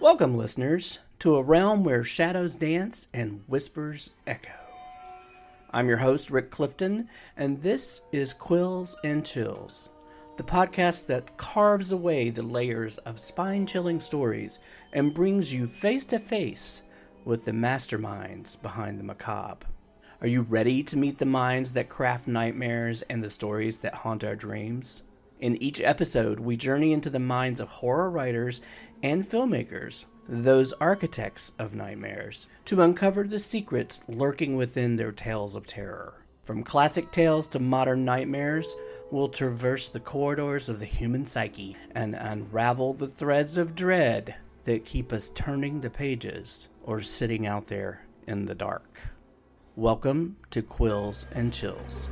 Welcome, listeners, to a realm where shadows dance and whispers echo. I'm your host, Rick Clifton, and this is Quills and Chills, the podcast that carves away the layers of spine chilling stories and brings you face to face with the masterminds behind the macabre. Are you ready to meet the minds that craft nightmares and the stories that haunt our dreams? In each episode, we journey into the minds of horror writers and filmmakers, those architects of nightmares, to uncover the secrets lurking within their tales of terror. From classic tales to modern nightmares, we'll traverse the corridors of the human psyche and unravel the threads of dread that keep us turning the pages or sitting out there in the dark. Welcome to Quills and Chills.